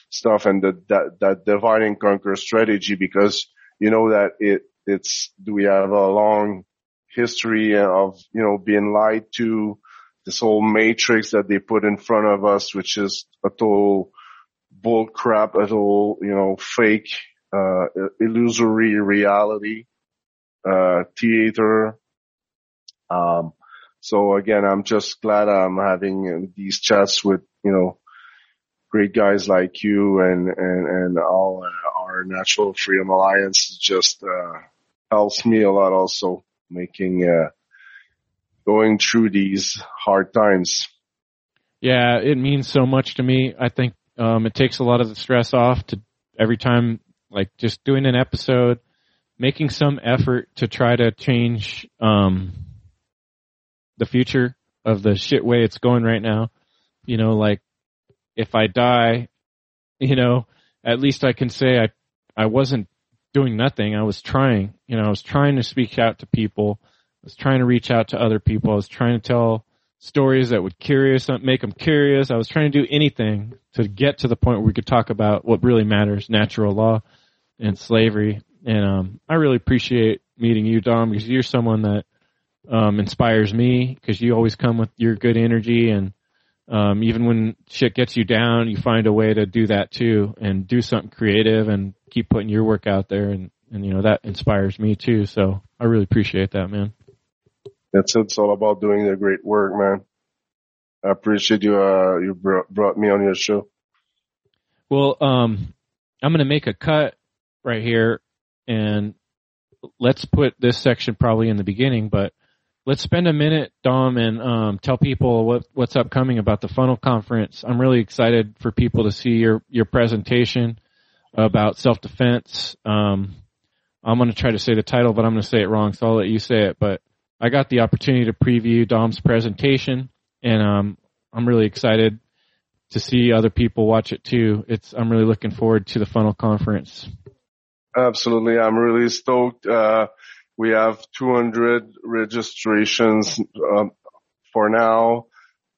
stuff and the, that that divide and conquer strategy because you know that it it's do we have a long history of you know being lied to this whole matrix that they put in front of us, which is a total bull crap, a total, you know, fake, uh, illusory reality, uh, theater. Um, so again, I'm just glad I'm having these chats with, you know, great guys like you and, and, and all uh, our Natural Freedom Alliance just, uh, helps me a lot also making, uh, going through these hard times. Yeah, it means so much to me. I think um, it takes a lot of the stress off to every time, like just doing an episode, making some effort to try to change um, the future of the shit way it's going right now. You know, like if I die, you know, at least I can say I I wasn't doing nothing. I was trying. You know, I was trying to speak out to people. I was trying to reach out to other people. I was trying to tell stories that would curious make them curious. I was trying to do anything to get to the point where we could talk about what really matters, natural law and slavery. And um, I really appreciate meeting you, Dom, because you're someone that um, inspires me because you always come with your good energy and um, even when shit gets you down, you find a way to do that too and do something creative and keep putting your work out there. And, and you know, that inspires me too. So I really appreciate that, man. That's it. It's all about doing the great work, man. I appreciate you, uh, you brought, brought me on your show. Well, um, I'm going to make a cut right here and let's put this section probably in the beginning, but let's spend a minute, Dom, and um, tell people what, what's upcoming about the Funnel Conference. I'm really excited for people to see your your presentation about self defense. Um, I'm going to try to say the title, but I'm going to say it wrong, so I'll let you say it. But I got the opportunity to preview Dom's presentation, and um, I'm really excited to see other people watch it too. It's I'm really looking forward to the Funnel Conference. Absolutely, I'm really stoked. Uh, we have 200 registrations um, for now,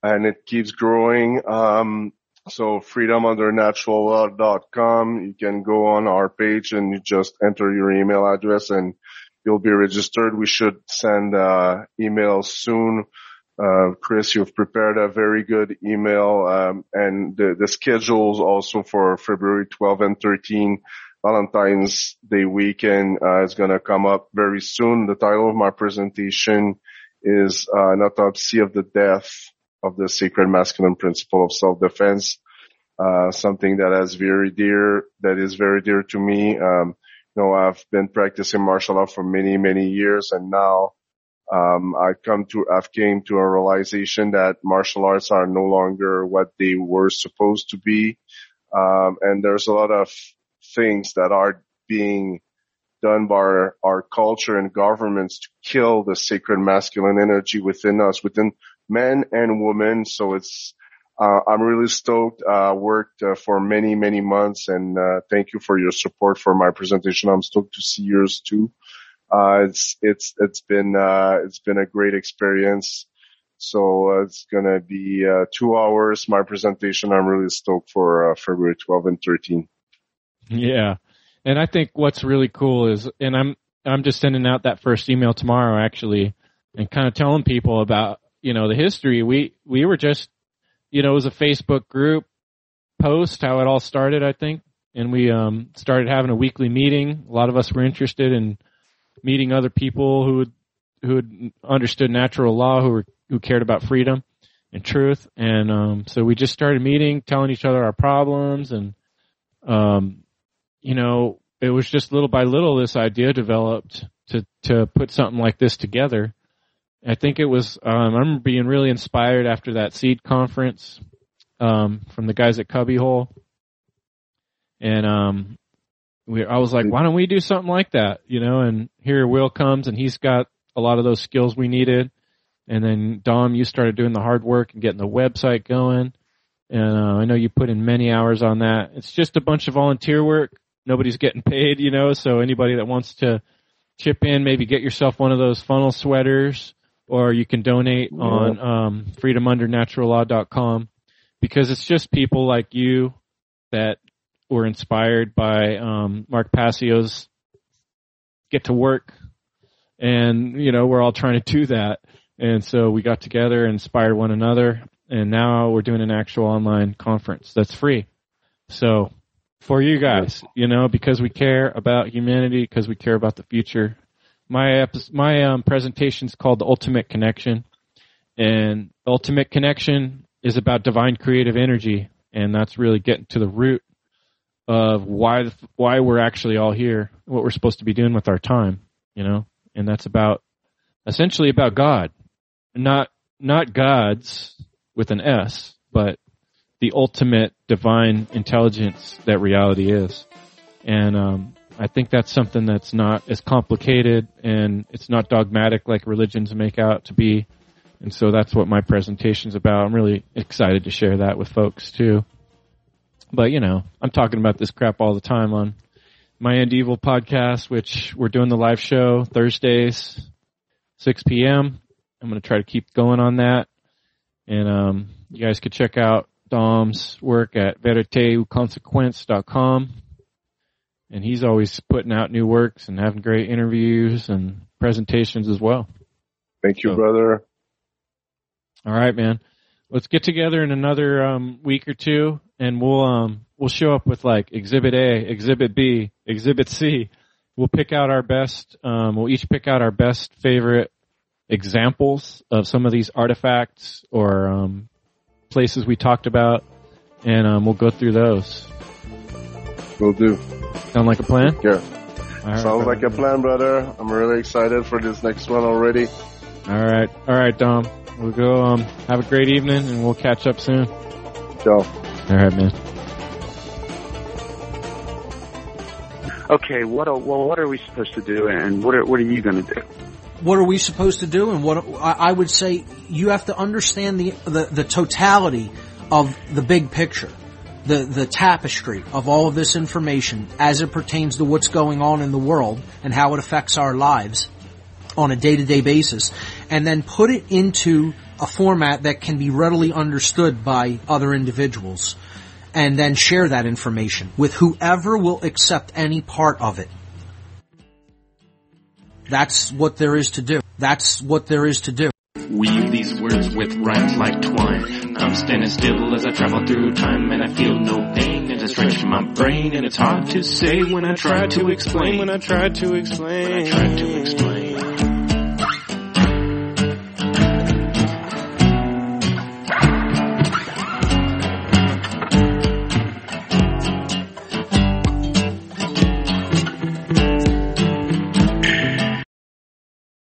and it keeps growing. Um, so freedomundernaturallaw.com. You can go on our page and you just enter your email address and you'll be registered. We should send uh, emails soon. Uh, Chris, you've prepared a very good email, um, and the, the schedules also for February 12 and 13 Valentine's Day weekend uh, is going to come up very soon. The title of my presentation is uh, an autopsy of the death of the sacred masculine principle of self-defense. Uh, something that is very dear, that is very dear to me. Um, you know, I've been practicing martial law for many, many years and now, um, I come to, I've came to a realization that martial arts are no longer what they were supposed to be. Um, and there's a lot of things that are being done by our, our, culture and governments to kill the sacred masculine energy within us, within men and women. So it's, uh, I'm really stoked. Uh, worked uh, for many, many months and, uh, thank you for your support for my presentation. I'm stoked to see yours too. Uh, it's, it's, it's been, uh, it's been a great experience. So it's gonna be, two hours. My presentation. I'm really stoked for, February 12 and 13. Yeah. And I think what's really cool is, and I'm, I'm just sending out that first email tomorrow actually and kind of telling people about, you know, the history. We, we were just, you know, it was a Facebook group post, how it all started, I think. And we, um, started having a weekly meeting. A lot of us were interested in meeting other people who would, who had understood natural law, who were, who cared about freedom and truth. And, um, so we just started meeting, telling each other our problems and, um, you know, it was just little by little this idea developed to to put something like this together. I think it was um, I remember being really inspired after that seed conference um, from the guys at Cubbyhole, and um, we I was like, why don't we do something like that, you know? And here Will comes and he's got a lot of those skills we needed, and then Dom, you started doing the hard work and getting the website going. And uh, I know you put in many hours on that. It's just a bunch of volunteer work nobody's getting paid, you know, so anybody that wants to chip in, maybe get yourself one of those funnel sweaters or you can donate yeah. on um, freedomundernaturallaw.com because it's just people like you that were inspired by um, Mark Passio's get to work. And you know we're all trying to do that. And so we got together and inspired one another. And now we're doing an actual online conference that's free. So for you guys, you know, because we care about humanity, because we care about the future. My my um, presentation is called the Ultimate Connection, and Ultimate Connection is about divine creative energy, and that's really getting to the root of why why we're actually all here, what we're supposed to be doing with our time, you know, and that's about essentially about God, not not gods with an S, but the ultimate divine intelligence that reality is. And um, I think that's something that's not as complicated and it's not dogmatic like religions make out to be. And so that's what my presentation's about. I'm really excited to share that with folks too. But you know, I'm talking about this crap all the time on my End Evil podcast, which we're doing the live show Thursdays, 6 p.m. I'm going to try to keep going on that. And, um, you guys could check out Dom's work at veriteuconsequence.com. And he's always putting out new works and having great interviews and presentations as well. Thank you, so, brother. All right, man. Let's get together in another um, week or two, and we'll um, we'll show up with like Exhibit A, Exhibit B, Exhibit C. We'll pick out our best. Um, we'll each pick out our best favorite examples of some of these artifacts or um, places we talked about, and um, we'll go through those. We'll do. Sound like a plan? Yeah. Right, Sounds like a plan, brother. I'm really excited for this next one already. All right. All right, Dom. We'll go, um, have a great evening and we'll catch up soon. Ciao. All right, man. Okay, what are, well, what are we supposed to do and what are, what are you going to do? What are we supposed to do? And what I would say, you have to understand the, the, the totality of the big picture the, the tapestry of all of this information as it pertains to what's going on in the world and how it affects our lives on a day-to-day basis and then put it into a format that can be readily understood by other individuals and then share that information with whoever will accept any part of it. That's what there is to do. That's what there is to do. Weave these words with rhymes like twine. I'm standing still as I travel through time and I feel no pain as I stretch my brain and it's hard to say when I try to explain. When I try to explain. When I try to explain.